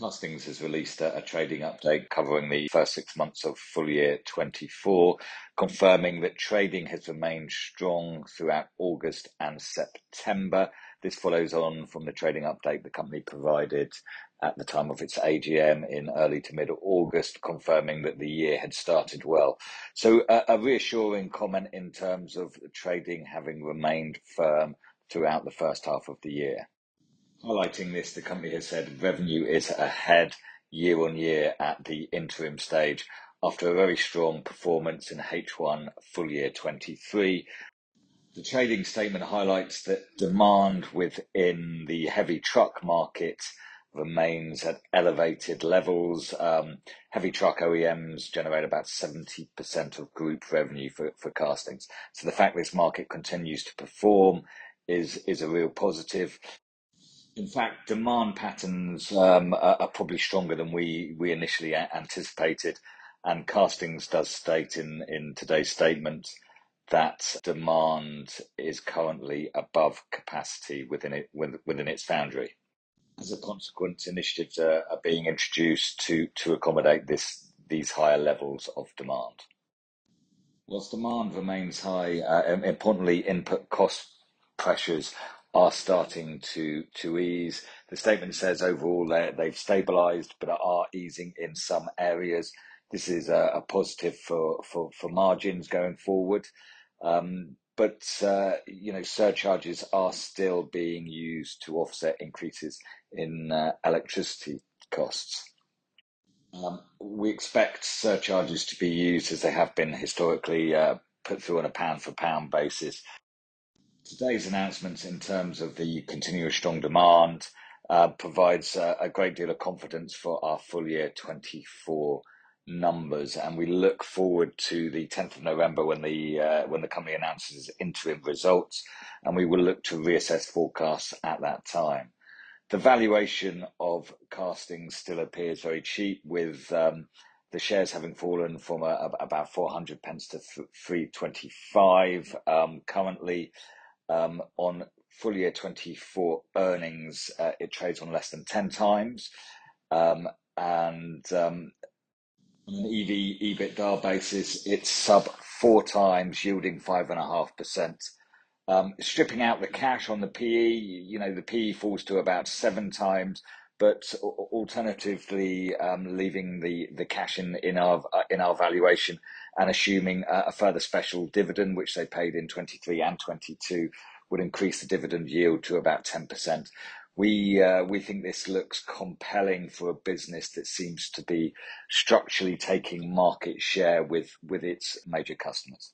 Castings has released a, a, trading update covering the first six months of full year 24, confirming that trading has remained strong throughout August and September. This follows on from the trading update the company provided at the time of its AGM in early to mid August, confirming that the year had started well. So, a reassuring comment in terms of trading having remained firm throughout the first half of the year. Highlighting this, the company has said revenue is ahead year-on-year at the interim stage after a very strong performance in H1 full year 23. The trading statement highlights that demand within the heavy truck market remains at elevated levels. Um, heavy truck OEMs generate about 70% of group revenue for, castings. So the fact this market continues to perform is a real positive in fact, demand patterns um, are, are, probably stronger than we, we initially a- anticipated. And Castings does state in, in today's statement that demand is currently above capacity within it within its foundry. As a consequence, initiatives are, are being introduced to, to accommodate this these higher levels of demand. Whilst demand remains high, uh, importantly, input cost pressures are starting to to ease. The statement says overall they've stabilized, but are easing in some areas. This is a, a positive for, for, for margins going forward. Um, but uh, you know surcharges are still being used to offset increases in uh, electricity costs. Um, we expect surcharges to be used as they have been historically uh, put through on a pound for pound basis Today's announcements in terms of the continuous strong demand uh, provides a, great deal of confidence for our full year 24 numbers, and we look forward to the 10th of November when the uh, when the company announces interim results, and we will look to reassess forecasts at that time. The valuation of castings still appears very cheap, with um, the shares having fallen from a, about 400 pence to 325 um, currently. Um, on full year 24 earnings, uh, it trades on less than 10 times. Um, and um, on an EV EBITDA basis, it's sub four times, yielding 5.5%. Um, stripping out the cash on the PE, you know, the PE falls to about seven times, but alternatively, um, leaving the, the cash in, in our uh, in our valuation and assuming a, a further special dividend, which they paid in 23 and 22, would increase the dividend yield to about 10%. We uh, we think this looks compelling for a business that seems to be structurally taking market share with with its major customers.